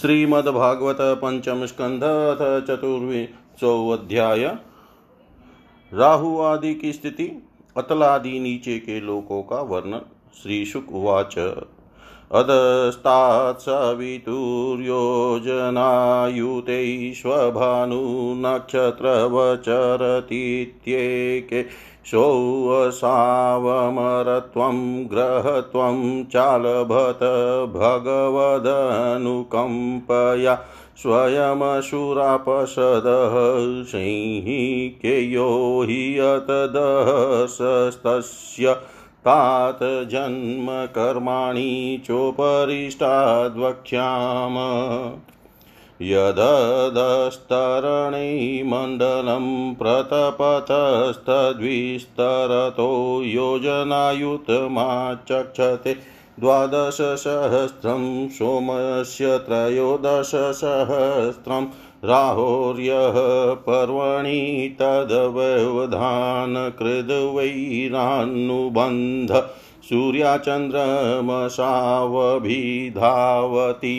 श्रीमद्भागवत पंचम स्कंध अथ चतुर्विशोध्याय राहु आदि की स्थिति, अतलादि नीचे के लोकों का वर्णन श्री शुक उवाच अधस्तात्सवितुर्योजनायुतैश्वभानुनक्षत्रवचरतीत्येके सोऽसावमरत्वं ग्रहत्वं चालभत भगवदनुकम्पया स्वयमसुरापसदः संहिकेयो हि अतदहसस्तस्य तात जन्मकर्माणि चोपरिष्टाद्वक्ष्याम। यदस्तरणैमण्डलं प्रतपतस्तद्विस्तरतो योजनायुतमाचक्षते द्वादशसहस्रं सोमस्य त्रयोदशसहस्रं राहोर्यः पर्वणि तद्व्यवधानकृद्वैरानुबन्ध सूर्याचन्द्रमसावभिधावति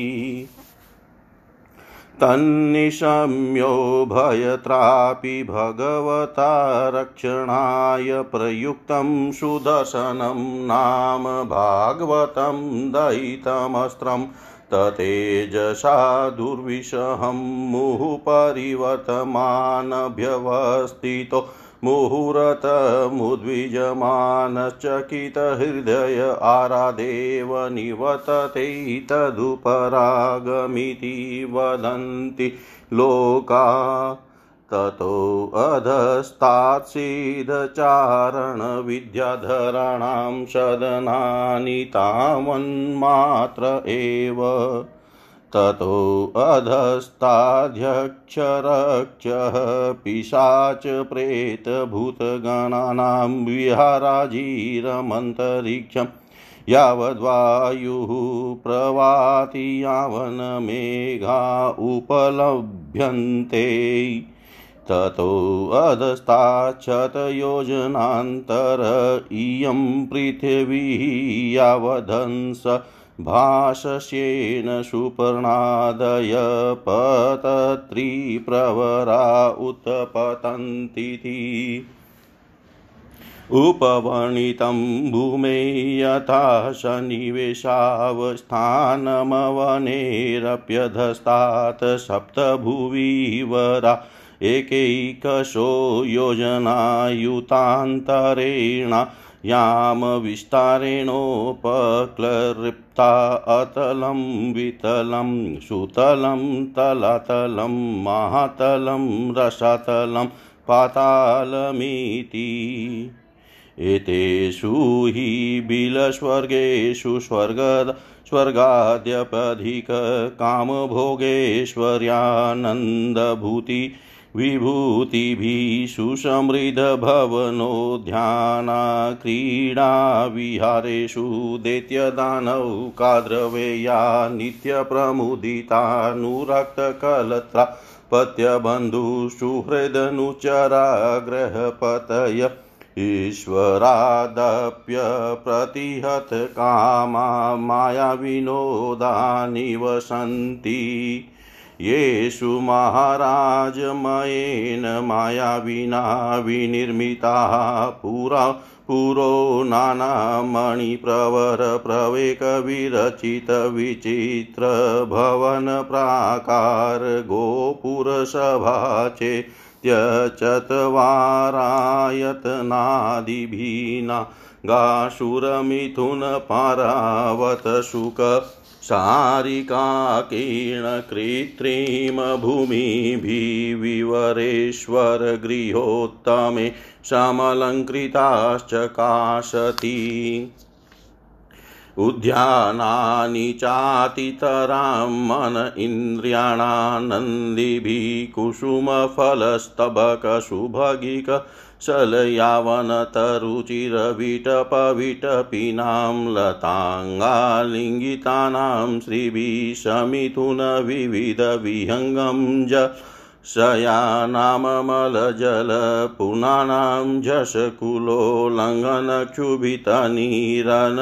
तन्निशम्यो भयत्रापि भगवता रक्षणाय प्रयुक्तं सुदर्शनं नाम भागवतं दयितमस्त्रं ततेजसा दुर्विषहं मुहुपरिवर्तमानभ्यवस्थितो मुहूर्तमुद्विजमानश्चकितहृदय आरादेव निवतते तदुपरागमिति वदन्ति लोका। ततोऽधस्तात्सीदचारणविद्याधराणां सदनानि तावन्मात्र एव। ततोऽधस्ताध्यक्षरक्षः पिशाच प्रेतभूतगणानां विहाराजीरमन्तरिक्षं यावद्वायुः प्रवाति यावन्मेघा उपलभ्यन्ते। ततोऽधस्ताच्छतयोजनान्तर इयं पृथिवी यावदंस भाषस्येन सुपर्णादय पतत्रिप्रवरा उत्पतन्तीति उपवर्णितं भूमे यथा सन्निवेशावस्थानमवनेरप्यधस्तात् सप्तभुविवरा एकैकशो योजनायुतान्तरेण याम विस्तारेणोपक्लृप्ता अतलं वितलं सुतलं तलातलं महातलं रसातलं पातालमिति। एतेषु हि बिलस्वर्गेषु स्वर्गद स्वर्गाद्यपधिककामभोगेश्वर्यानन्दभूति विभूतिभिः सुसमृद्धभवनो ध्याना क्रीडाविहारेषु दैत्यदानौ काद्रवेया नित्यप्रमुदितानुरक्तकलत्रा पत्यबन्धुसुहृदनुचरा ग्रहपतय ईश्वरादप्यप्रतिहतकामा मायाविनोदानि येषु महाराजमयेन मायाविना विनिर्मिताः पुरा पुरो नानामणिप्रवरप्रवेकविरचितविचित्रभवनप्राकार गोपुरसभा चेत्यचत्वारायतनादिभिना गाशुरमिथुनपारावत शुक सारिकाकीर्णकृत्रिमभूमिभिविवरेश्वरगृहोत्तमे समलङ्कृताश्च काशति। उद्यानानि चातितरां मन इन्द्रियाणानन्दिभिः कुसुमफलस्तबकसुभगिक शलयावनतरुचिरविटपविटपीनां लताङ्गालिङ्गितानां श्रीभिः समिथुनविविधविहङ्गं शयानाममलजलपुनानां झषकुलोल्लङ्घनक्षुभितनीरन्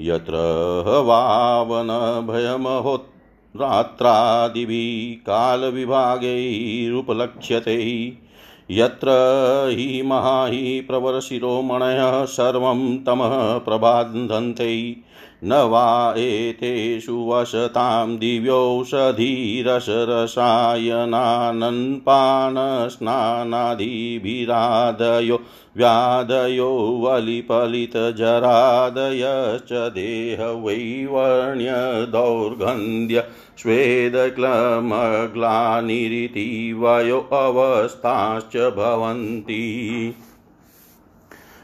यत्र वावनभयमहोत्रात्रादिभिः कालविभागैरुपलक्ष्यते। यत्र हि महाहि प्रवरशिरोमणयः सर्वं तमः प्रबान्धन्ते न वा एतेषु वसतां दिव्यौषधीरसरसायनानन्पानस्नानादिभिरादयो व्याधयो वलिपलितजरादयश्च देहवैवर्ण्यदौर्गन्ध्य स्वेदक्लमग्लानिरिति वयो अवस्थाश्च भवन्ति।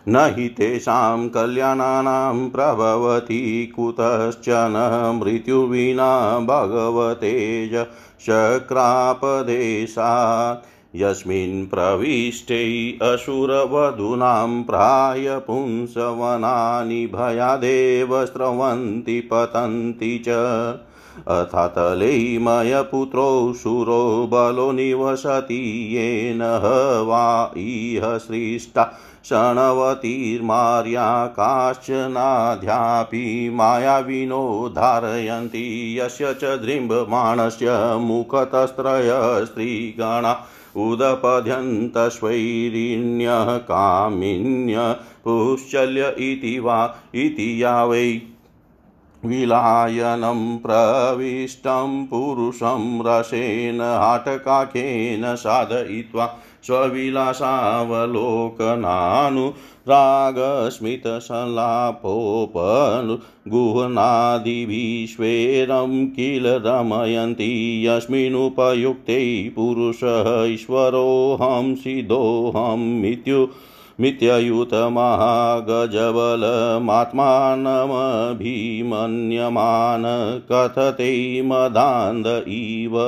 न हि तेषां कल्याणानां प्रभवति कुतश्चन मृत्युविना भगवतेज शक्रापदेशात् यस्मिन् प्रविष्टे असुरवधूनां प्राय पुंसवनानि भयादेव स्रवन्ति पतन्ति च। अथातलैमयपुत्रो शूरो बलो निवसति येन वा इह सृष्टा शणवतीर्मार्या काश्चनाध्यापि मायाविनो धारयन्ति यस्य च दृम्बमाणस्य मुखतस्त्रय स्त्रीगणा उदपद्यन्तस्वैरिण्यः कामिन्य पुश्चल्य इति वा इति या वै विलायनं प्रविष्टं पुरुषं रसेन हाटकाखेन साधयित्वा स्वविलासावलोकनानुरागस्मितसल्लापोपनुगुहनादिभिश्वेरं किल रमयन्ति यस्मिन्नुपयुक्ते पुरुषः ईश्वरोऽहं सिद्धोऽहमित्यु मिथ्ययुतमहागजबलमात्मानमभिमन्यमान कथते मदान्ध इव।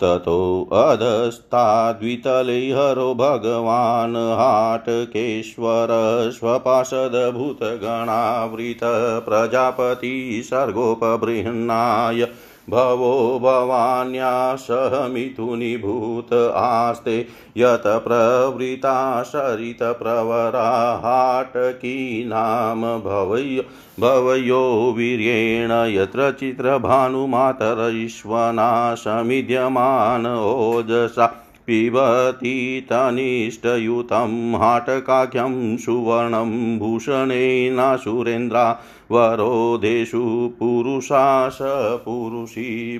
ततोऽधस्ताद्वितले हरो भगवान् हाटकेश्वर स्वपाशदभूतगणावृत प्रजापति सर्गोपबृह्णाय भवो भवान्या सह मिथुनीभूत आस्ते, यत प्रवृता सरितप्रवरा हाटकी नाम भवयो भवयो वीर्येण यत्र चित्रभानुमातरैश्वना समिद्यमान ओजसा। पिबति तनिष्ठयुतं हाटकाख्यं सुवर्णं भूषणेनासुरेन्द्रा वरोधेषु पुरुषा स पुरुषिभिधारयन्ति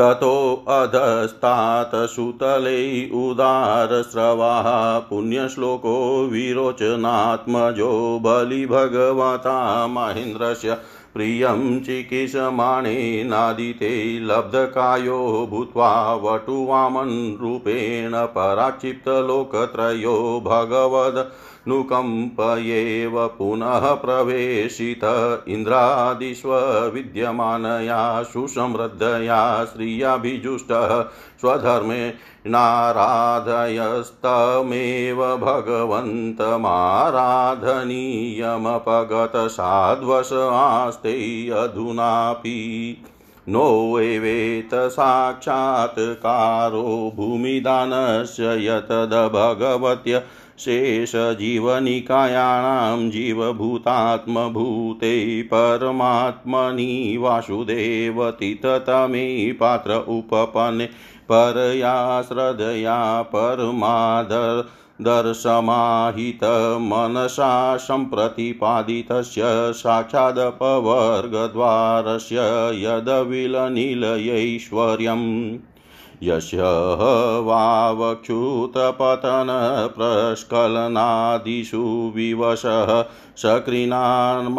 ततोऽधस्तात् सुतले उदारस्रवाः पुण्यश्लोको विरोचनात्मजो बलिभगवता महेन्द्रस्य प्रियं चिकीर्षमाणेनादिते लब्धकायो भूत्वा वटुवामन् रूपेण पराक्षिप्तलोकत्रयो भगवद् नुकम्पयेव पुनः प्रवेशित इन्द्रादिष्व विद्यमानया सुसमृद्धया श्रियाभिजुष्टः स्वधर्मे नाराधयस्तमेव भगवन्तमाराधनीयमपगतसाध्वस आस्ते अधुनापि नो एवेत साक्षात्कारो भूमिदानस्य यतदभगवत्य शेषजीवनिकायाणां जीवभूतात्मभूते परमात्मनि वासुदेवतिततमे पात्र उपपन्ने परया श्रद्धया परमादर दर्शमाहितमनसा सम्प्रतिपादितस्य साक्षादपवर्गद्वारस्य यदविलनिलयैश्वर्यम् यस्य वावक्षुतपतनप्रस्खलनादिषु विवशः सकृणाम्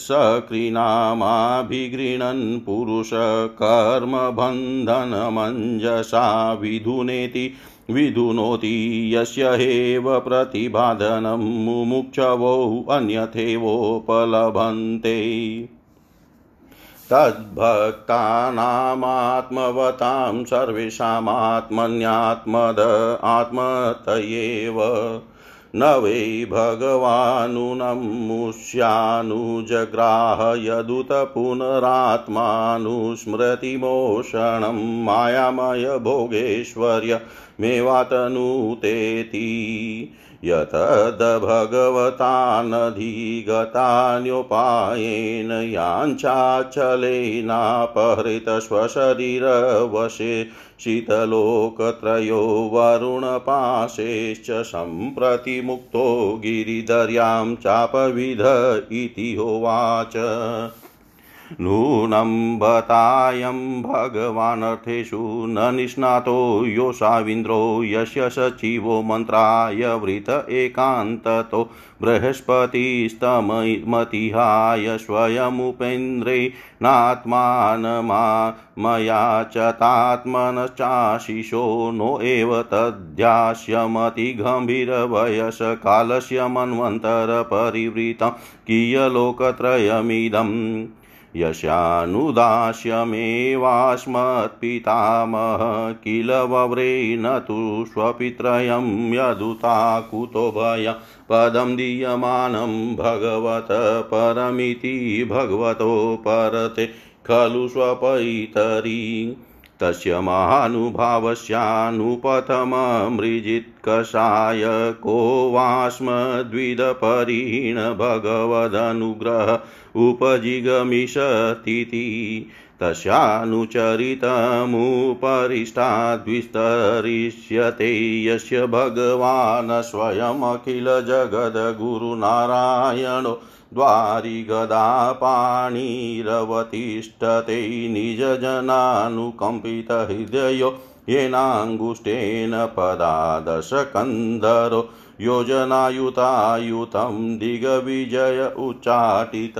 सकृणामाभिगृह्णन् पुरुषकर्मबन्धनमञ्जसा विधुनेति विधुनोति यस्य हेव प्रतिपादनं मुमुक्षवो अन्यथेवोपलभन्ते। तद्भक्तानामात्मवतां सर्वेषामात्मन्यात्मद आत्मतयेव। न वै भगवानुनं मुष्यानुजग्राह यदुत पुनरात्मानुस्मृतिमोषणं मायामयभोगेश्वर्यमेवातनुतेति यतद्भगवतानधिगतान्योपायेन याञ्चाचलेनापहृतस्वशरीरवशे शीतलोकत्रयो वरुणपाशेश्च सम्प्रति मुक्तो गिरिधर्यां चापविध इति होवाच। नूनं बतायं भगवानर्थेषु न निष्णातो योषावीन्द्रो यस्य सचिवो मन्त्राय वृत एकान्ततो बृहस्पतिस्तमतिहाय स्वयमुपेन्द्रे नात्मानमा मया च तात्मनश्चाशिषो नो एव तद्यास्यमतिगम्भीरवयसकालस्य मन्वन्तरपरिवृतं कियलोकत्रयमिदम् यस्यानुदास्यमेवास्मत्पितामह किल वव्रे न तु स्वपित्रयं यदुता कुतो भय पदं दीयमानं भगवत परमिति भगवतो परते खलु स्वपैतरी तस्य महानुभावस्यानुपथममृजित्कषाय को वास्मद्विदपरीण भगवदनुग्रह उपजिगमिषतीति तस्यानुचरितमुपरिष्टाद्विस्तरिष्यते यस्य भगवान् स्वयमखिलजगद्गुरुनारायणो द्वारिगदापाणिरवतिष्ठते निजजनानुकम्पितहृदयो येनाङ्गुष्ठेन पदादशकन्धरो योजनायुतायुतं दिग्विजय उच्चाटित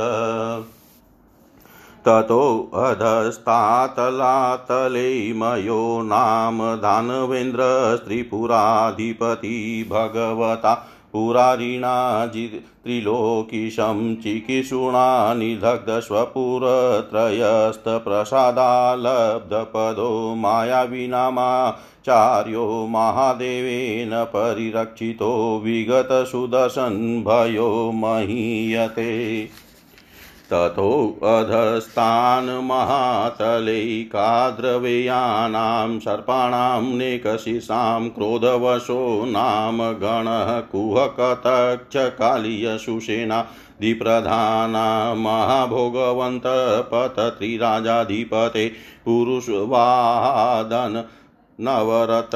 ततोऽधस्तातलातले मयो नाम दानवेन्द्रस्त्रिपुराधिपति भगवता पुरारिणा त्रिलोकीशं चिकिषुणा निदग्धस्वपुरत्रयस्थप्रसादालब्धपदो मायाविनामाचार्यो महादेवेन परिरक्षितो विगतसुदशन्भयो महीयते। ततोऽधस्तान् महातलैकाद्रवेयानां सर्पाणां नेकशिशां क्रोधवशो नाम गणः कुहकतक्षकालीयशुसेना द्विप्रधाना महाभोगवन्तपतत्रिराजाधिपते पुरुषवादन नवरत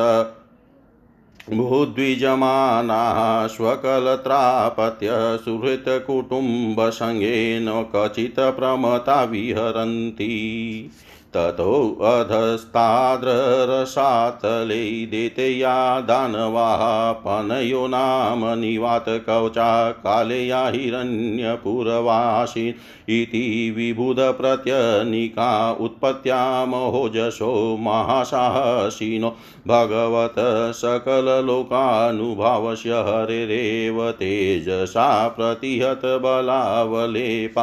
भूद्विजमानाः स्वकलत्रापत्य सुहृत्कुटुम्बसङ्गेन क्वचित् प्रमता विहरन्ति। ततोऽधस्ताद्ररसातले देतया दानवाः पनयो नाम निवातकवचा कालेया हिरण्यपुरवासी इति विबुधप्रत्यनिका उत्पत्त्यामहोजसो महासाहसिनो भगवत सकललोकानुभावस्य हरेरेव तेजसा प्रतिहतबलावलेपा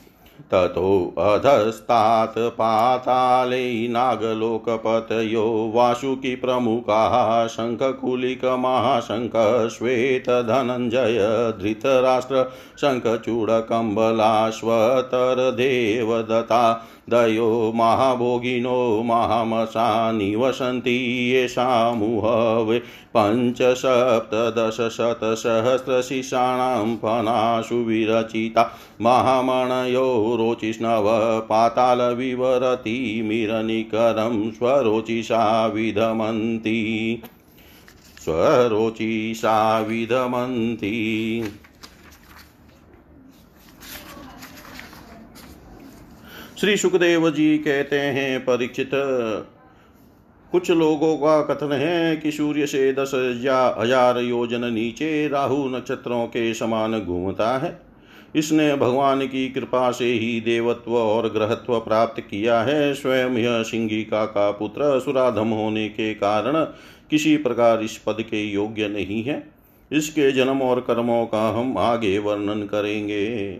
वाग्विमन्त्रवर्णाभिरिन्द्रादभिव्यक्ति ततोऽधस्तात् पाताले नागलोकपतयो वासुकिप्रमुखाः शङ्खकुलिकमहाशङ्खश्वेतधनञ्जय धृतराष्ट्र शङ्खचूडकम्बलाश्वतरदेवदत्ता दयो महाभोगिनो महामसा निवसन्ति येषामुहवे पञ्चसप्तदशशतसहस्रशिषाणां फनाशु विरचिता महामणयो रोचिष्णव पातालविवरतिमिरनिकरं स्वरोचिषा विधमन्ति स्वरोचिषा विधमन्ति श्री सुखदेव जी कहते हैं, परीक्षित, कुछ लोगों का कथन है कि सूर्य से दस हज़ार योजन नीचे राहु नक्षत्रों के समान घूमता है। इसने भगवान की कृपा से ही देवत्व और ग्रहत्व प्राप्त किया है। स्वयं यह सिंगिका का पुत्र सुराधम होने के कारण किसी प्रकार इस पद के योग्य नहीं है। इसके जन्म और कर्मों का हम आगे वर्णन करेंगे।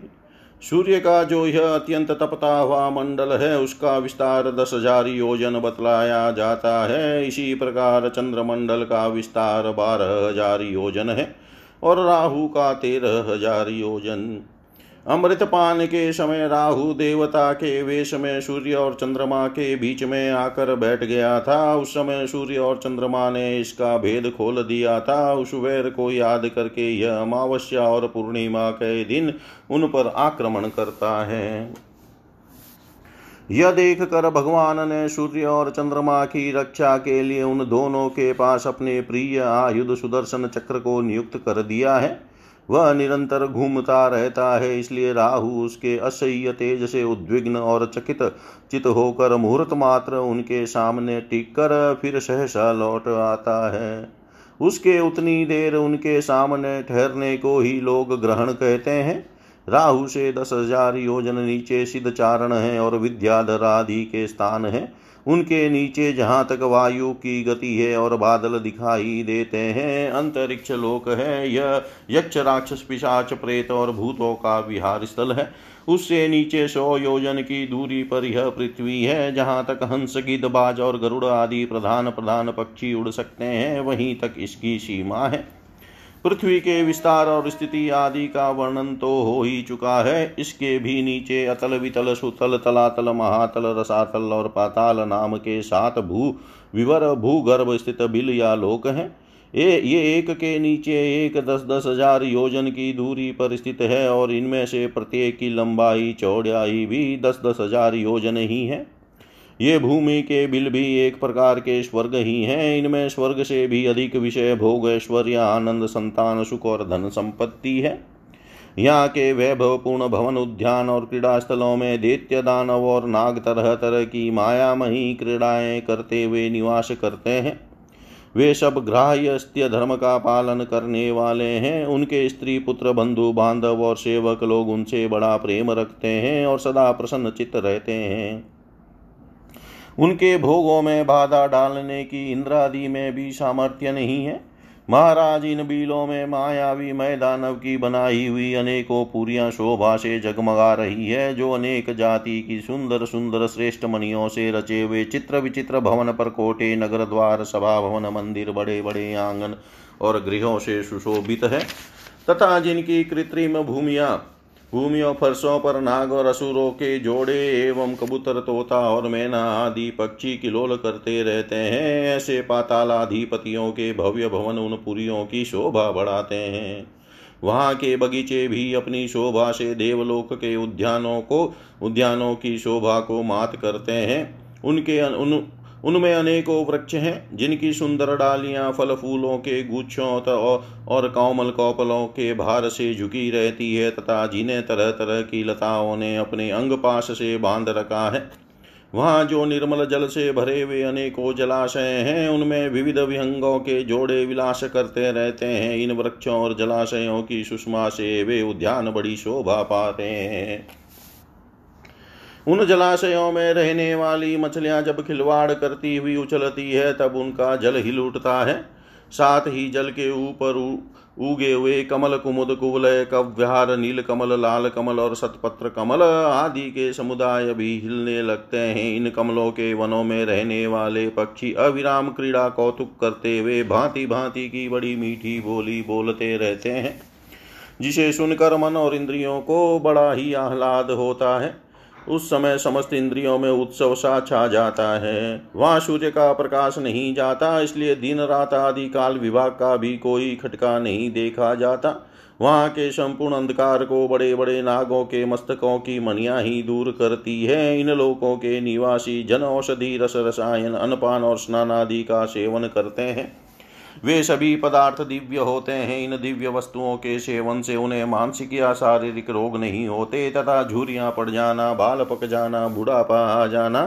सूर्य का जो यह अत्यंत तपता हुआ मंडल है, उसका विस्तार दस हज़ार योजन बतलाया जाता है। इसी प्रकार चंद्रमंडल का विस्तार बारह हज़ार योजन है और राहु का तेरह हज़ार योजन। अमृत पान के समय राहु देवता के वेश में सूर्य और चंद्रमा के बीच में आकर बैठ गया था। उस समय सूर्य और चंद्रमा ने इसका भेद खोल दिया था। उस वैर को याद करके यह अमावस्या और पूर्णिमा के दिन उन पर आक्रमण करता है। यह देख कर भगवान ने सूर्य और चंद्रमा की रक्षा के लिए उन दोनों के पास अपने प्रिय आयुध सुदर्शन चक्र को नियुक्त कर दिया है। वह निरंतर घूमता रहता है, इसलिए राहु उसके असह्य तेज से उद्विग्न और चकित चित होकर मुहूर्त मात्र उनके सामने टिक कर फिर सहसा लौट आता है। उसके उतनी देर उनके सामने ठहरने को ही लोग ग्रहण कहते हैं। राहु से दस हज़ार योजन नीचे सिद्ध चारण है और विद्याधर आदि के स्थान है। उनके नीचे जहाँ तक वायु की गति है और बादल दिखाई देते हैं, अंतरिक्ष लोक है। यह यक्ष, राक्षस, पिशाच, प्रेत और भूतों का विहार स्थल है। उससे नीचे सौ योजन की दूरी पर यह पृथ्वी है, जहाँ तक हंस गिदबाज और गरुड़ आदि प्रधान प्रधान पक्षी उड़ सकते हैं। वहीं तक इसकी सीमा है। पृथ्वी के विस्तार और स्थिति आदि का वर्णन तो हो ही चुका है। इसके भी नीचे अतल वितल सुतल तलातल महातल रसातल और पाताल नाम के सात भू विवर भूगर्भ स्थित बिल या लोक हैं। ये ये एक के नीचे एक दस दस हज़ार योजन की दूरी पर स्थित है और इनमें से प्रत्येक की लंबाई, चौड़ाई भी दस दस हज़ार योजन ही है। ये भूमि के बिल भी एक प्रकार के स्वर्ग ही हैं। इनमें स्वर्ग से भी अधिक विषय भोग, ऐश्वर्य, आनंद, संतान, सुख और धन संपत्ति है। यहाँ के वैभवपूर्ण भवन, उद्यान और क्रीड़ा स्थलों में दैत्य दानव और नाग तरह तरह की मायामही क्रीड़ाएँ करते हुए निवास करते हैं। वे सब ग्राह्य स्त्य धर्म का पालन करने वाले हैं। उनके स्त्री, पुत्र, बंधु, बांधव और सेवक लोग उनसे बड़ा प्रेम रखते हैं और सदा प्रसन्न चित्त रहते हैं। उनके भोगों में बाधा डालने की इंद्रादि में भी सामर्थ्य नहीं है। महाराज इन बीलों में मायावी मैदानव की बनाई हुई अनेकों पूरियाँ शोभा से जगमगा रही है, जो अनेक जाति की सुंदर सुंदर श्रेष्ठ मणियों से रचे हुए चित्र विचित्र भवन पर कोटे, नगर द्वार, सभा भवन, मंदिर, बड़े बड़े आँगन और गृहों से सुशोभित है, तथा जिनकी कृत्रिम भूमिया भूमियों फर्शों पर नाग और असुरों के जोड़े एवं कबूतर, तोता और मैना आदि पक्षी किलोल करते रहते हैं। ऐसे पातालाधिपतियों के भव्य भवन उन पुरियों की शोभा बढ़ाते हैं। वहाँ के बगीचे भी अपनी शोभा से देवलोक के उद्यानों को, उद्यानों की शोभा को मात करते हैं। उनके उन उनमें अनेकों वृक्ष हैं, जिनकी सुंदर डालियाँ फल फूलों के गुच्छों और कोमल कौपलों के भार से झुकी रहती है तथा जिन्हें तरह तरह की लताओं ने अपने अंग पास से बाँध रखा है। वहाँ जो निर्मल जल से भरे हुए अनेकों जलाशय हैं, उनमें विविध विहंगों के जोड़े विलास करते रहते हैं। इन वृक्षों और जलाशयों की सुषमा से वे उद्यान बड़ी शोभा पाते हैं। उन जलाशयों में रहने वाली मछलियाँ जब खिलवाड़ करती हुई उछलती है, तब उनका जल हिल उठता है। साथ ही जल के ऊपर उगे हुए कमल कुमुद कुवलय कव्यार नील कमल, लाल कमल और सतपत्र कमल आदि के समुदाय भी हिलने लगते हैं। इन कमलों के वनों में रहने वाले पक्षी अविराम क्रीड़ा कौतुक करते हुए भांति भांति की बड़ी मीठी बोली बोलते रहते हैं, जिसे सुनकर मन और इंद्रियों को बड़ा ही आह्लाद होता है। उस समय समस्त इंद्रियों में उत्सव सा छा जाता है। वहाँ सूर्य का प्रकाश नहीं जाता, इसलिए दिन रात आदि काल विभाग का भी कोई खटका नहीं देखा जाता। वहाँ के संपूर्ण अंधकार को बड़े बड़े नागों के मस्तकों की मनिया ही दूर करती है। इन लोकों के निवासी जन औषधि रस रसायन अनपान और स्नान आदि का सेवन करते हैं। वे सभी पदार्थ दिव्य होते हैं। इन दिव्य वस्तुओं के सेवन से उन्हें मानसिक या शारीरिक रोग नहीं होते, तथा झूरियाँ पड़ जाना, बाल पक जाना, बुढ़ापा आ जाना,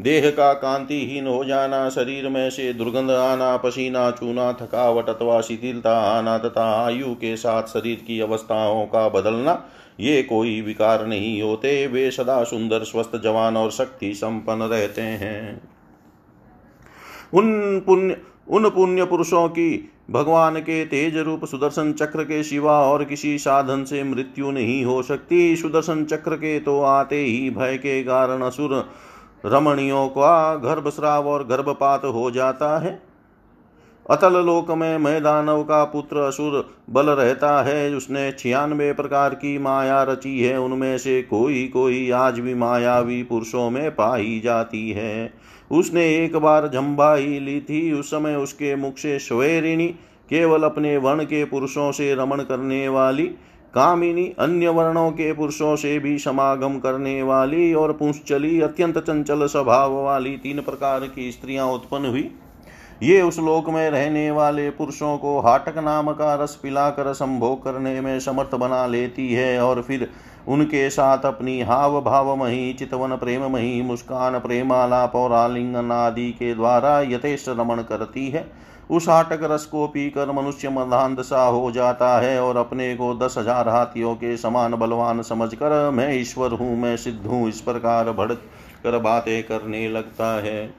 देह का कांतिहीन हो जाना, शरीर में से दुर्गंध आना, पसीना चूना, थकावट अथवा शिथिलता आना, तथा आयु के साथ शरीर की अवस्थाओं का बदलना, ये कोई विकार नहीं होते। वे सदा सुंदर, स्वस्थ, जवान और शक्ति संपन्न रहते हैं। उन पुण्य उन पुण्य पुरुषों की, भगवान के तेज रूप सुदर्शन चक्र के सिवा और किसी साधन से मृत्यु नहीं हो सकती। सुदर्शन चक्र के तो आते ही भय के कारण असुर रमणियों का गर्भस्राव और गर्भपात हो जाता है। अतल लोक में मैदानव का पुत्र असुर बल रहता है। उसने छियानवे प्रकार की माया रची है। उनमें से कोई कोई आज भी मायावी पुरुषों में पाई जाती है। उसने एक बार जम्बाई ली थी। उस समय उसके मुख से श्वेरिणी, केवल अपने वर्ण के पुरुषों से रमण करने वाली, कामिनी अन्य वर्णों के पुरुषों से भी समागम करने वाली और पुंसचली, अत्यंत चंचल स्वभाव वाली तीन प्रकार की स्त्रियाँ उत्पन्न हुई। ये उस लोक में रहने वाले पुरुषों को हाटक नाम का रस पिलाकर संभोग करने में समर्थ बना लेती है और फिर उनके साथ अपनी हाव भाव मही, चितवन प्रेम मही, मुस्कान प्रेमालाप और आलिंगन आदि के द्वारा यथेष रमण करती है। उस हाटक रस को पीकर मनुष्य मदांध सा हो जाता है और अपने को दस हज़ार हाथियों के समान बलवान समझकर मैं ईश्वर हूँ, मैं सिद्ध हूँ, इस प्रकार भड़क कर बातें करने लगता है।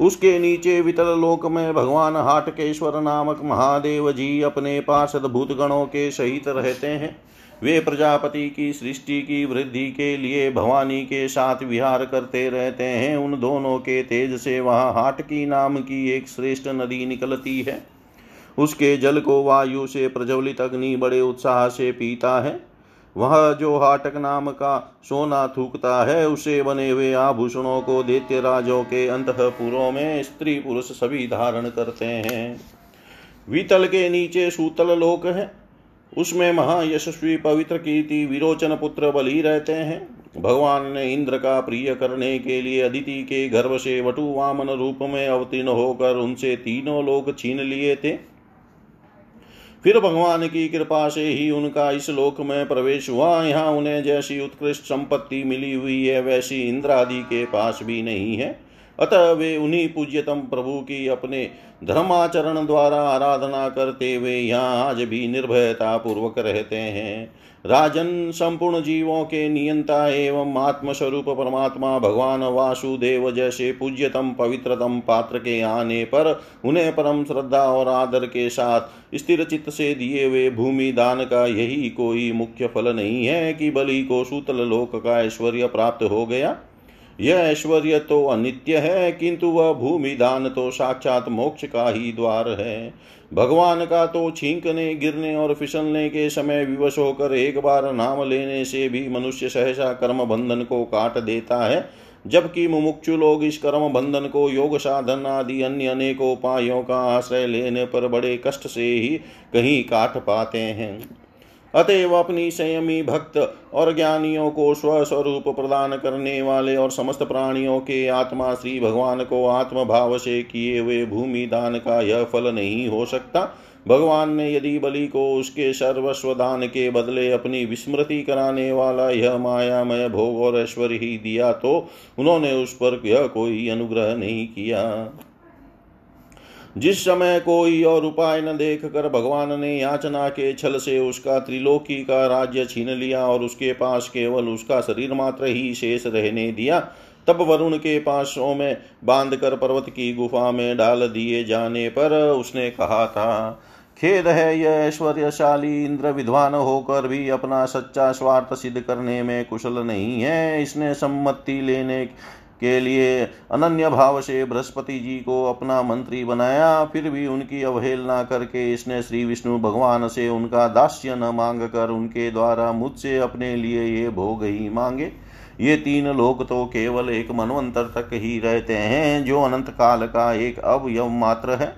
उसके नीचे वितल लोक में भगवान हाटकेश्वर नामक महादेव जी अपने पार्षद भूतगणों के सहित रहते हैं। वे प्रजापति की सृष्टि की वृद्धि के लिए भवानी के साथ विहार करते रहते हैं। उन दोनों के तेज से वहाँ हाटकी नाम की एक श्रेष्ठ नदी निकलती है। उसके जल को वायु से प्रज्वलित अग्नि बड़े उत्साह से पीता है। वह जो हाटक नाम का सोना थूकता है, उसे बने हुए आभूषणों को दैत्य राजों के अंतपुरों में स्त्री पुरुष सभी धारण करते हैं। वितल के नीचे सूतल लोक है। उसमें महायशस्वी पवित्र कीर्ति विरोचन पुत्र बलि रहते हैं। भगवान ने इंद्र का प्रिय करने के लिए अदिति के गर्भ से वटु वामन रूप में अवतीर्ण होकर उनसे तीनों लोग छीन लिए थे। फिर भगवान की कृपा से ही उनका इस लोक में प्रवेश हुआ। यहाँ उन्हें जैसी उत्कृष्ट संपत्ति मिली हुई है, वैसी इंद्रादि के पास भी नहीं है। अतः वे उन्हीं पूज्यतम प्रभु की अपने धर्माचरण द्वारा आराधना करते हुए यहाँ आज भी निर्भयता पूर्वक रहते हैं। राजन संपूर्ण जीवों के नियंता एवं आत्मस्वरूप परमात्मा भगवान वासुदेव जैसे पूज्यतम पवित्रतम पात्र के आने पर उन्हें परम श्रद्धा और आदर के साथ स्थिर चित्त से दिए हुए भूमि दान का यही कोई मुख्य फल नहीं है कि बलि को सूतल लोक का ऐश्वर्य प्राप्त हो गया। यह ऐश्वर्य तो अनित्य है, किंतु वह भूमि दान तो साक्षात मोक्ष का ही द्वार है। भगवान का तो छींकने, गिरने और फिसलने के समय विवश होकर एक बार नाम लेने से भी मनुष्य सहसा कर्म बंधन को काट देता है, जबकि मुमुक्षु लोग इस कर्म बंधन को, योग साधन आदि अन्य अनेकों उपायों का आश्रय लेने पर बड़े कष्ट से ही कहीं काट पाते हैं। अतएव अपनी संयमी भक्त और ज्ञानियों को स्वस्वरूप प्रदान करने वाले और समस्त प्राणियों के आत्मा श्री भगवान को आत्मभाव से किए हुए भूमि दान का यह फल नहीं हो सकता। भगवान ने यदि बलि को उसके सर्वस्व दान के बदले अपनी विस्मृति कराने वाला यह मायामय भोग और ऐश्वर्य ही दिया तो उन्होंने उस पर यह कोई अनुग्रह नहीं किया। जिस समय कोई और उपाय न देख कर भगवान ने याचना के छल से उसका त्रिलोकी का राज्य छीन लिया और उसके पास केवल उसका शरीर मात्र ही शेष रहने दिया, तब वरुण के पासों में बाँध कर पर्वत की गुफा में डाल दिए जाने पर उसने कहा था, खेद है यह ऐश्वर्यशाली इंद्र विद्वान होकर भी अपना सच्चा स्वार्थ सिद्ध करने में कुशल नहीं है। इसने सम्मति लेने के लिए अनन्य भाव से बृहस्पति जी को अपना मंत्री बनाया, फिर भी उनकी अवहेलना करके इसने श्री विष्णु भगवान से उनका दास्य न मांग कर उनके द्वारा मुझसे अपने लिए ये भोग ही मांगे। ये तीन लोग तो केवल एक मनवंतर तक ही रहते हैं, जो अनंत काल का एक अवयव मात्र है।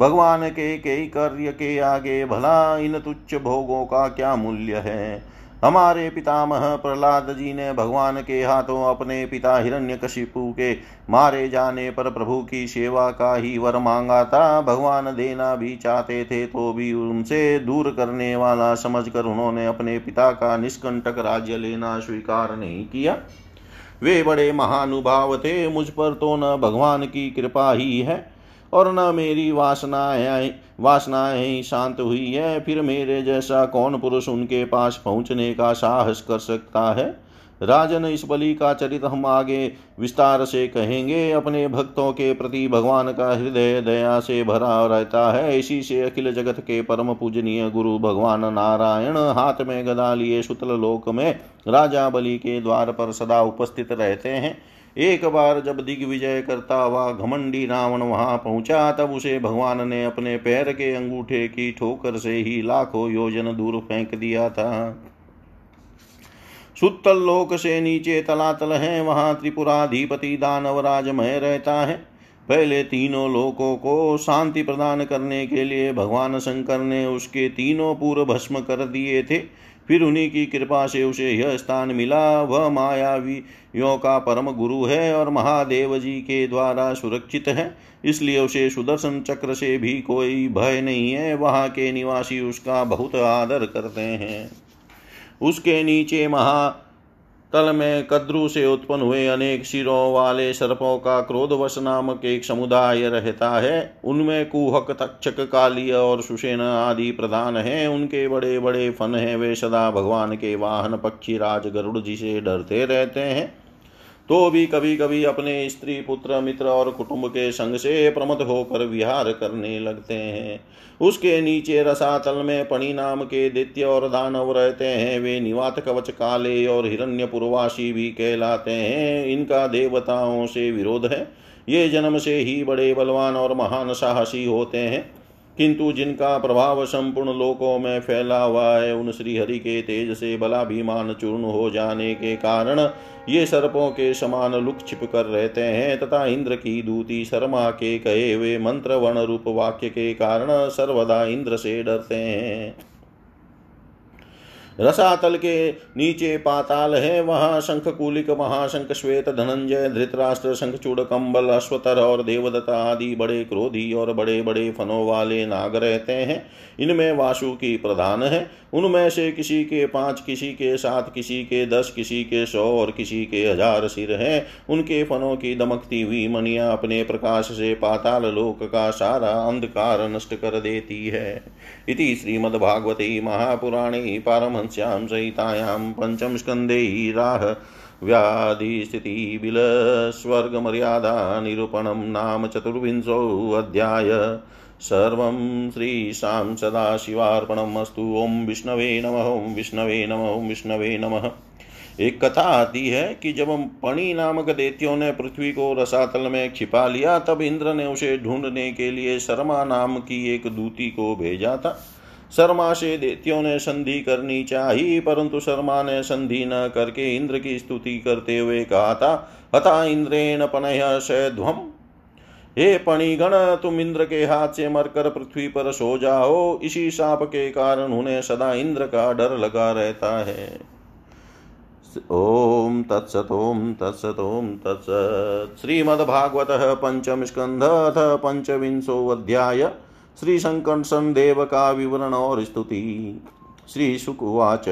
भगवान के कई कार्य के आगे भला इन तुच्छ भोगों का क्या मूल्य है? हमारे पितामह प्रहलाद जी ने भगवान के हाथों अपने पिता हिरण्यकशिपु के मारे जाने पर प्रभु की सेवा का ही वर मांगा था। भगवान देना भी चाहते थे तो भी उनसे दूर करने वाला समझकर उन्होंने अपने पिता का निष्कंटक राज्य लेना स्वीकार नहीं किया। वे बड़े महानुभाव थे। मुझ पर तो न भगवान की कृपा ही है। और न मेरी वासनाएँ वासनाएँ शांत हुई है। फिर मेरे जैसा कौन पुरुष उनके पास पहुँचने का साहस कर सकता है? राजन, इस बलि का चरित हम आगे विस्तार से कहेंगे। अपने भक्तों के प्रति भगवान का हृदय दया से भरा रहता है। इसी से अखिल जगत के परम पूजनीय गुरु भगवान नारायण हाथ में गदा लिए सुतल लोक में राजा बलि के द्वार पर सदा उपस्थित रहते हैं। एक बार जब दिग्विजय करता हुआ घमंडी रावण वहाँ पहुँचा, तब उसे भगवान ने अपने पैर के अंगूठे की ठोकर से ही लाखों योजन दूर फेंक दिया था। सुतल लोक से नीचे तलातल है, वहाँ त्रिपुराधिपति दानवराजमय रहता है। पहले तीनों लोकों को शांति प्रदान करने के लिए भगवान शंकर ने उसके तीनों पूर्व भस्म कर दिए थे। फिर उन्हीं की कृपा से उसे यह स्थान मिला। वह मायावियों का परम गुरु है और महादेव जी के द्वारा सुरक्षित है। इसलिए उसे सुदर्शन चक्र से भी कोई भय नहीं है। वहाँ के निवासी उसका बहुत आदर करते हैं। उसके नीचे महा तल में कद्रु से उत्पन्न हुए अनेक सिरों वाले सर्पों का क्रोधवश नामक एक समुदाय रहता है। उनमें कुहक, तक्षक काली और सुषेण आदि प्रधान हैं। उनके बड़े बड़े फन हैं। वे सदा भगवान के वाहन पक्षी राज गरुड़ जी से डरते रहते हैं। तो भी कभी कभी अपने स्त्री, पुत्र, मित्र और कुटुंब के संग से प्रमत होकर विहार करने लगते हैं। उसके नीचे रसातल में पणि नाम के दित्य और दानव रहते हैं। वे निवात कवच काले और हिरण्य पुरवासी भी कहलाते हैं। इनका देवताओं से विरोध है। ये जन्म से ही बड़े बलवान और महान साहसी होते हैं। किंतु जिनका प्रभाव संपूर्ण लोकों में फैला हुआ है, उन श्रीहरि के तेज से बलाभिमान चूर्ण हो जाने के कारण ये सर्पों के समान लुक छिप कर रहते हैं तथा इंद्र की दूती शर्मा के कहे हुए मंत्र वर्ण रूप वाक्य के कारण सर्वदा इंद्र से डरते हैं। रसातल के नीचे पाताल है, वहाँ शंख कुलिक, महाशंख श्वेत धनंजय, धृतराष्ट्र शंखचूड़ कंबल अश्वतर और देवदत्ता आदि बड़े क्रोधी और बड़े बड़े फनों वाले नाग रहते हैं। इनमें वासु की प्रधान है। उनमें से किसी के पाँच, किसी के सात, किसी के दस, किसी के सौ और किसी के हज़ार सिर हैं। उनके फनों की दमकती हुई मनिया अपने प्रकाश से पाताल लोक का सारा अंधकार नष्ट कर देती है। इति श्रीमद्भागवते महापुराणे पारमहंस्यां सहितायां पञ्चम स्कन्धे राह व्याधिस्थितिबिलस्वर्गमर्यादा निरूपणं नाम चतुर्विंशोऽध्याय सर्वं श्रीशां सदाशिवार्पणम् अस्तु। ॐ विष्णवे नमः, ॐ विष्णवे नमः, ॐ विष्णवे नमः। एक कथा आती है कि जब पणि नामक देत्यों ने पृथ्वी को रसातल में छिपा लिया, तब इंद्र ने उसे ढूँढने के लिए शर्मा नाम की एक दूती को भेजा था। शर्मा से देत्यों ने संधि करनी चाहिए, परंतु शर्मा ने संधि न करके इंद्र की स्तुति करते हुए कहा था हता इंद्रेण पनय सैध्वम हे पणिगण, तुम इंद्र के हाथ से मरकर पृथ्वी पर सो जाओ, इसी साप के कारण उन्हें सदा इंद्र का डर लगा रहता है। ॐ तत्सत् ॐ तत्सत् ॐ तत्सत्। श्रीमद्भागवतः पञ्चमस्कन्धः पञ्चविंशोऽध्याय श्रीशङ्कर्षन् का विवरण और स्तुति श्रीशुक उवाच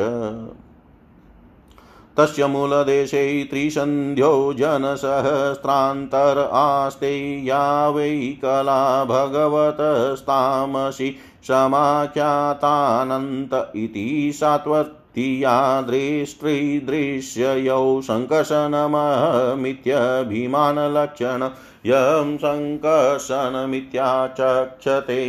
तस्य मूलदेशे त्रिसन्ध्यो जनसहस्रान्तर आस्ते या वै कला भगवतस्तामसि समाख्यातानन्त इति सात्वत्तिया दृष्टिदृश्ययौ सङ्कर्षणमहमित्यभिमानलक्षण यं सङ्कर्षणमित्याचक्षते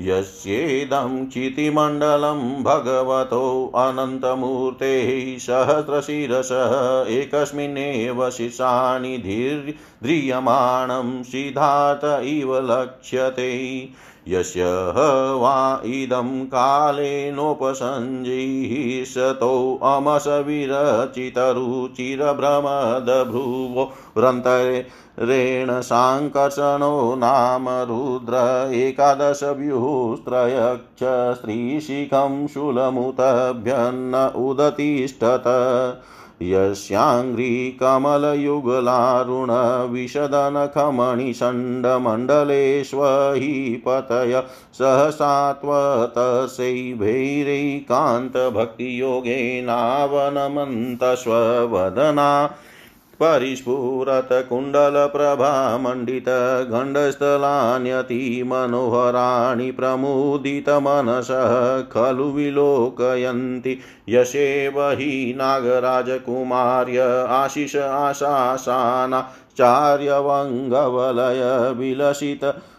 यस्येदं चितिमण्डलं भगवतो अनन्तमूर्तेः सहस्रशिरसः एकस्मिन्नेव शिशानि ध्रियमाणं सिद्धार्थ इव लक्ष्यते। यस्य वा इदं कालेनोपसञ्जिहिषतोऽमसविरचितरुचिरभ्रमदभ्रुवोरन्तरे रेण साङ्कर्षणो नाम रुद्र एकादशव्यूस्त्रयक्ष स्त्रीशिखं शूलमुतभ्यन्न उदतिष्ठत। यस्याङ्घ्रिकमलयुगलारुणविशदनखमणिषण्डमण्डलेष्वहि पतय सहसात्वतसैभैरैकान्तभक्तियोगेनावनमन्तस्वदना परिस्फुरतकुण्डलप्रभामण्डितगण्डस्थलान्यतिमनोहराणि प्रमुदितमनसः खलु विलोकयन्ति। यशेव हि नागराजकुमार्य आशिष आशासानाचार्यवङ्गवलय विलसित।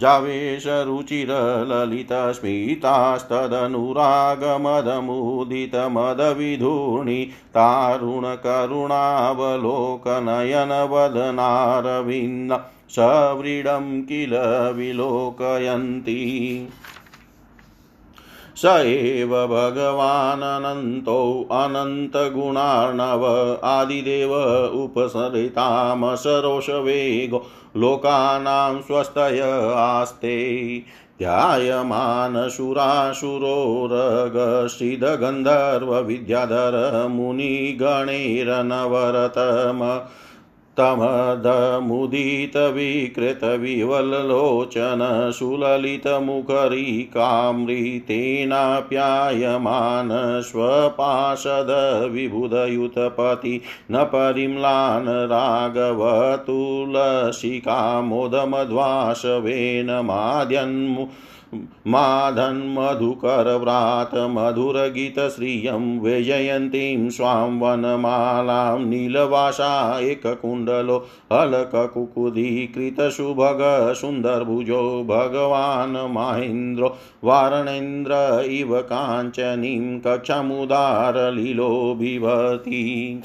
जावेशरुचिरललितस्मितास्तदनुरागमदमुदितमदविधूर्णि तारुणकरुणावलोकनयनवदनारविन्द सव्रीडं किल विलोकयन्ति। स एव भगवानन्तो अनन्तगुणार्णव आदिदेव उपसरितामसरोषवेगो लोकानां स्वस्तय आस्ते। ध्यायमानशुराशुरोरगश्चिदगन्धर्वविद्याधर मुनिगणैरनवरतम तमदमुदितविकृतविवल्लोचन सुललितमुखरिकामृतेनाप्यायमान स्वपाशदविबुधयुतपति न परिम्लान् राघवतुलसिकामोदमध्वाशवेन माद्यन्मु माधन्मधुकरव्रात मधुरगीतश्रियं व्यजयन्तीं स्वां वनमालां नीलवासा एककुण्डलो हलककुकुदीकृतसुभग सुन्दरभुजो भगवान् महेन्द्रो वारणेन्द्र इव काञ्चनीं कक्षमुदारलीलो बिभति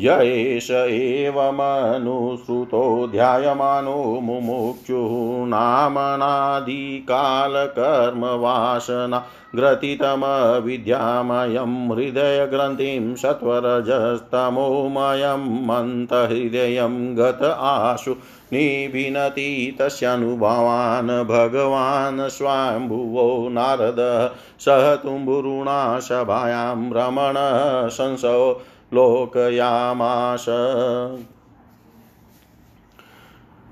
य एष एवमनुसृतो ध्यायमानो मुमुक्षुः नामनादिकालकर्मवासना ग्रथितमविद्यामयं हृदयग्रन्थिं सत्वरजस्तमोमयं मन्तहृदयं गत आशु निभिनति तस्यानुभवान् भगवान् स्वाम्भुवो नारदः सह तुम्बुरुणा सभायां रमण लोकयामाश।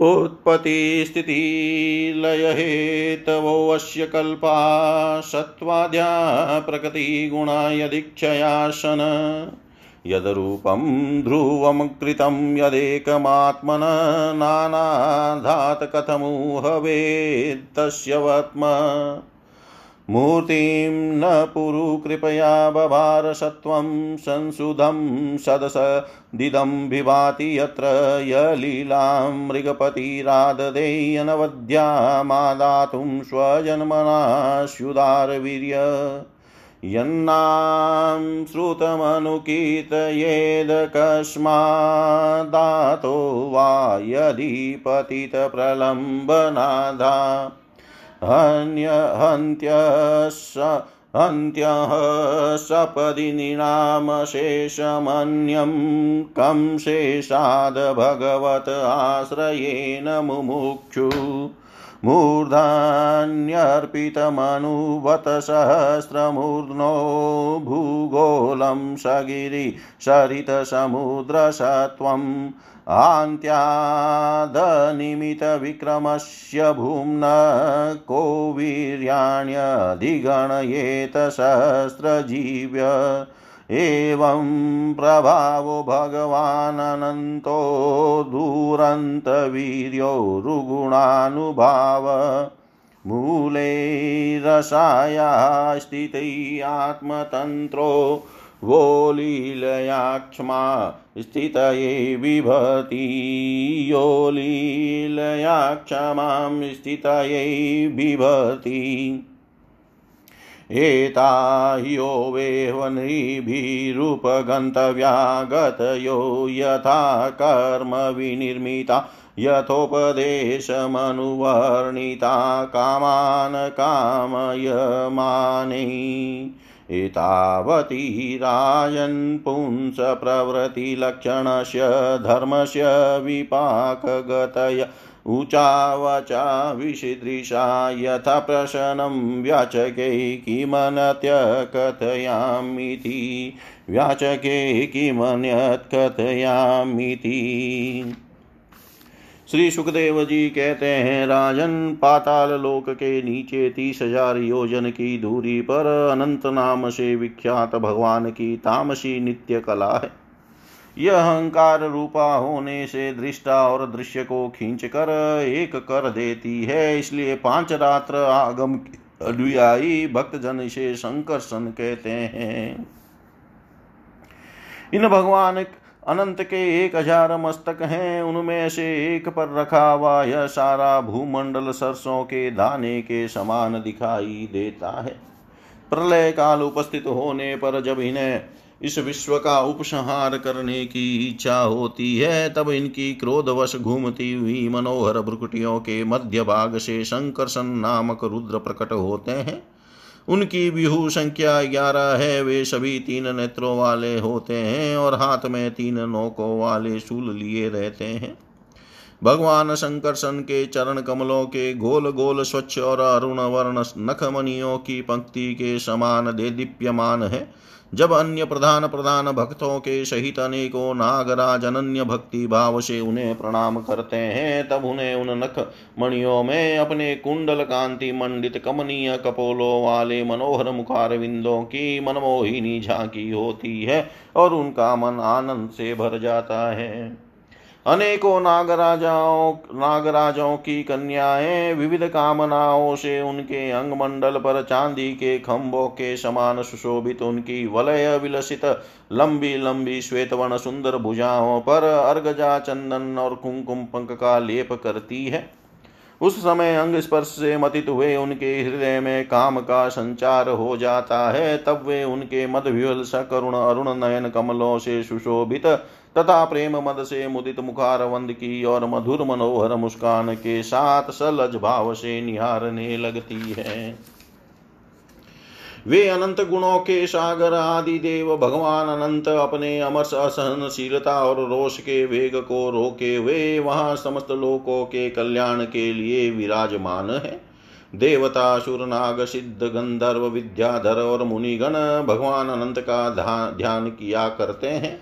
उत्पत्तिस्थितिलयहेतवोऽस्य कल्पा सत्त्वाद्या प्रकृतिगुणा यदीक्षयासन यद्रूपं ध्रुवमकृतं यदेकमात्मन नानाधात् कथमुहवेत्तस्य वत्म मूर्तिं न पुरु कृपया बभारसत्वं संसुधं सदसदिदं विभाति यत्र यलीलां मृगपतिराददेयनवद्यामादातुं स्वजन्मना स्युदारवीर्य यन्नां श्रुतमनुकीर्तयेदकस्मादातो वा यदि पतितप्रलम्बनादा हन्य हन्त्य हन्त्यः सपदि निरामशेषमन्यं कं शेषाद् भगवत आश्रयेण मुमुक्षु। मूर्धान्यर्पितमनुवत सहस्रमूर्ध्नो भूगोलं सगिरि सरितसमुद्रसत्वम् आन्त्यादनिमितविक्रमस्य भूम्न को वीर्याण्यधिगणयेत सहस्रजीव्य एवं प्रभावो भगवानन्तो दुरन्तवीर्यो रुगुणानुभाव। मूले रसाया स्थितै आत्मतन्त्रो वो लीलयाक्ष्मा स्थितये बिभति यो लीलया क्षमां स्थितये बिभति एता ह्यो वेहनृभिरूपगन्तव्या गतयो यथा कर्म विनिर्मिता यथोपदेशमनुवर्णिता कामान् कामयमाने। एतावती राजन्पुंसप्रवृत्तिलक्षणस्य धर्मस्य विपाकगतय ऊचावचा विषदृशा यथा प्रशनं व्याचके किमनत्य कथयामीति व्याचके किमन्यत् कथयामीति श्री सुखदेव जी कहते हैं, राजन पाताल लोक के नीचे तीस हज़ार योजन की दूरी पर अनंत नाम से विख्यात भगवान की तामसी नित्य कला है। यह अहंकार रूपा होने से दृष्टा और दृश्य को खींच कर एक कर देती है। इसलिए पाँच रात्र आगम अनुयायी भक्त जन इसे संकर्षण कहते हैं। इन भगवान अनंत के एक हज़ार मस्तक हैं। उनमें से एक पर रखा हुआ यह सारा भूमंडल सरसों के दाने के समान दिखाई देता है। प्रलय काल उपस्थित होने पर जब इन्हें इस विश्व का उपसंहार करने की इच्छा होती है, तब इनकी क्रोधवश घूमती हुई मनोहर भ्रुकुटियों के मध्य भाग से संकर्षण नामक रुद्र प्रकट होते हैं। उनकी विहु संख्या ग्यारह है, वे सभी तीन नेत्रों वाले होते हैं और हाथ में तीन नौकों वाले शूल लिए रहते हैं। भगवान शंकरसन के चरण कमलों के गोल गोल स्वच्छ और अरुण वर्ण नखमणियों की पंक्ति के समान दे दीप्यमान है। जब अन्य प्रधान प्रधान भक्तों के सहित अनेकों नागराज अनन्य भक्ति भाव से उन्हें प्रणाम करते हैं, तब उन्हें उन नख मणियों में अपने कुंडल कांति मंडित कमनीय कपोलों वाले मनोहर मुखार विंदों की मनमोहिनी झांकी होती है और उनका मन आनंद से भर जाता है। अनेकों नागराजाओं, नागराजों की कन्याएँ विविध कामनाओं से उनके अंग मंडल पर चांदी के खम्भों के समान सुशोभित उनकी वलय विलसित लंबी लंबी श्वेतवर्ण सुंदर भुजाओं पर अर्गजा, चंदन और कुंकुम पंक का लेप करती है। उस समय अंग स्पर्श से मतित हुए उनके हृदय में काम का संचार हो जाता है, तब वे उनके मद विवल सकरुण अरुण नयन कमलों से सुशोभित तथा प्रेम मद से मुदित मुखार वंद की और मधुर मनोहर मुस्कान के साथ सलज भाव से निहारने लगती है। वे अनंत गुणों के सागर आदि देव भगवान अनंत अपने अमर असहनशीलता और रोष के वेग को रोके वे वहाँ समस्त लोकों के कल्याण के लिए विराजमान है। देवता, सुर, नाग, सिद्ध, गंधर्व, विद्याधर और मुनिगण भगवान अनंत का ध्यान किया करते हैं।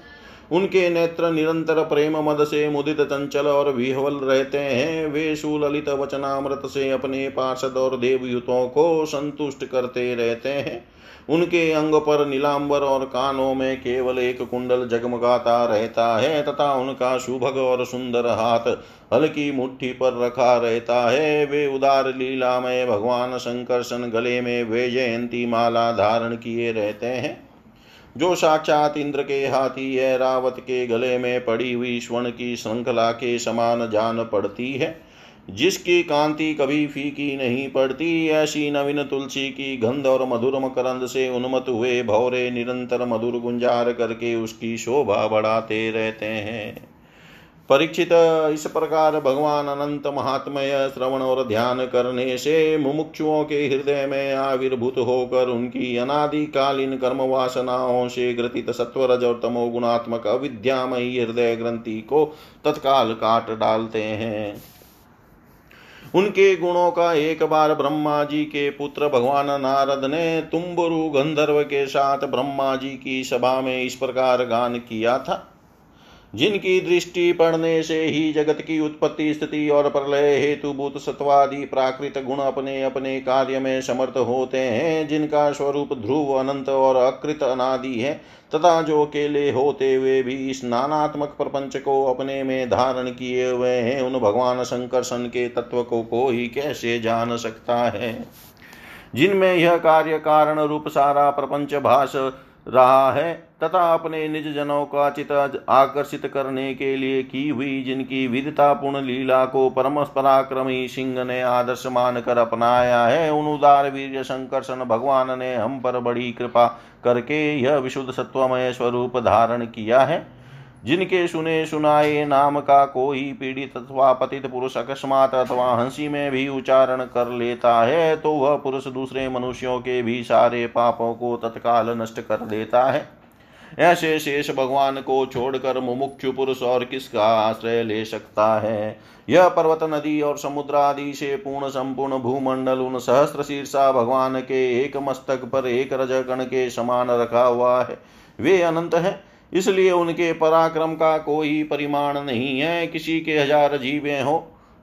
उनके नेत्र निरंतर प्रेम मद से मुदित चंचल और विहवल रहते हैं। वे सुललित वचनामृत से अपने पार्षद और देवयुतों को संतुष्ट करते रहते हैं। उनके अंग पर नीलांबर और कानों में केवल एक कुंडल जगमगाता रहता है तथा उनका सुभग और सुंदर हाथ हल्की मुट्ठी पर रखा रहता है। वे उदार लीलामय भगवान शंकरसन गले में वे जयंती माला धारण किए रहते हैं। जो साक्षात इंद्र के हाथी है, रावत के गले में पड़ी हुई स्वर्ण की श्रृंखला के समान जान पड़ती है। जिसकी कांति कभी फीकी नहीं पड़ती, ऐसी नवीन तुलसी की गंध और मधुर मकरंद से उन्मत हुए भौरे निरंतर मधुर गुंजार करके उसकी शोभा बढ़ाते रहते हैं। परीक्षित इस प्रकार भगवान अनंत महात्मय श्रवण और ध्यान करने से मुमुक्षुओं के हृदय में आविर्भूत होकर उनकी अनादिकालीन कर्म वासनाओं से ग्रथित सत्वरज और तमो गुणात्मक अविद्यामयी हृदय ग्रंथि को तत्काल काट डालते हैं। उनके गुणों का एक बार ब्रह्मा जी के पुत्र भगवान नारद ने तुम्बरु गंधर्व के साथ ब्रह्मा जी की सभा में इस प्रकार गान किया था। जिनकी दृष्टि पड़ने से ही जगत की उत्पत्ति, स्थिति और प्रलय हेतु भूत सत्वादि प्राकृत गुण अपने अपने कार्य में समर्थ होते हैं, जिनका स्वरूप ध्रुव, अनंत और अकृत अनादि है, तथा जो अकेले होते हुए भी इस नानात्मक प्रपंच को अपने में धारण किए हुए हैं, उन भगवान शंकरसन के तत्व को कोई कैसे जान सकता है? जिनमें यह कार्य कारण रूप सारा प्रपंच भाष रहा है, तथा अपने निज जनों का चित आकर्षित करने के लिए की हुई जिनकी विधतापूर्ण लीला को परम पराक्रमी सिंह ने आदर्श मान कर अपनाया है, उन उदार वीर संकर्षण भगवान ने हम पर बड़ी कृपा करके यह विशुद्ध सत्वमय स्वरूप धारण किया है। जिनके सुने सुनाए नाम का कोई पीड़ित अथवा पतित पुरुष अकस्मात अथवा हँसी में भी उच्चारण कर लेता है तो वह पुरुष दूसरे मनुष्यों के भी सारे पापों को तत्काल नष्ट कर देता है। ऐसे शेष भगवान को छोड़कर मुमुक्षु पुरुष और किसका आश्रय ले सकता है? यह पर्वत नदी और समुद्र आदि से पूर्ण संपूर्ण भूमंडल उन सहस्त्र शीर्षा भगवान के एक मस्तक पर एक रजकण के समान रखा हुआ है। वे अनंत है। इसलिए उनके पराक्रम का कोई परिमाण नहीं है। किसी के हज़ार जीवे हो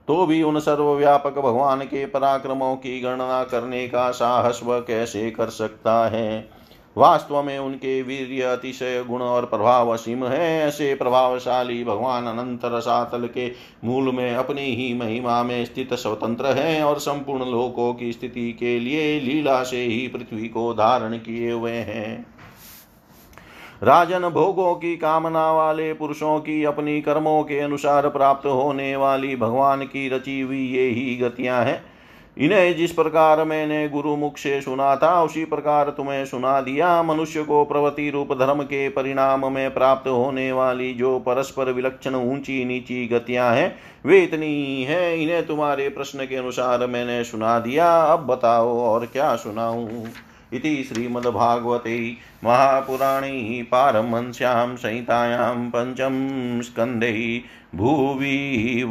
तो भी उन सर्वव्यापक भगवान के पराक्रमों की गणना करने का साहस वह कैसे कर सकता है? वास्तव में उनके वीर अतिशय गुण और प्रभाव असीम है। ऐसे प्रभावशाली भगवान अनंत रसातल के मूल में अपनी ही महिमा में स्थित स्वतंत्र है और संपूर्ण लोकों की स्थिति के लिए लीला से ही पृथ्वी को धारण किए हुए हैं। राजन भोगों की कामना वाले पुरुषों की अपनी कर्मों के अनुसार प्राप्त होने वाली भगवान की रची हुई ये ही गतियाँ हैं। इन्हें जिस प्रकार मैंने गुरु मुख से सुना था, उसी प्रकार तुम्हें सुना दिया। मनुष्य को प्रवृत्ति रूप धर्म के परिणाम में प्राप्त होने वाली जो परस्पर विलक्षण ऊँची नीची गतियाँ हैं, वे इतनी ही है। इन्हें तुम्हारे प्रश्न के अनुसार मैंने सुना दिया। अब बताओ और क्या सुनाऊं। इति श्रीमद्भागवते महापुराणे पारमहंस्यां संहितायां पञ्चम स्कन्धे भुवि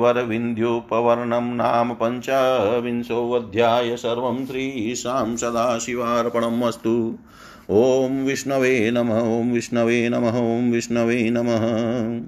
नाम पञ्चविंशोऽध्याय सर्वं श्रीशां सदाशिवार्पणम् अस्तु। ॐ विष्णवे नमः, ॐ विष्णवे नमः, ॐ विष्णवे नमः।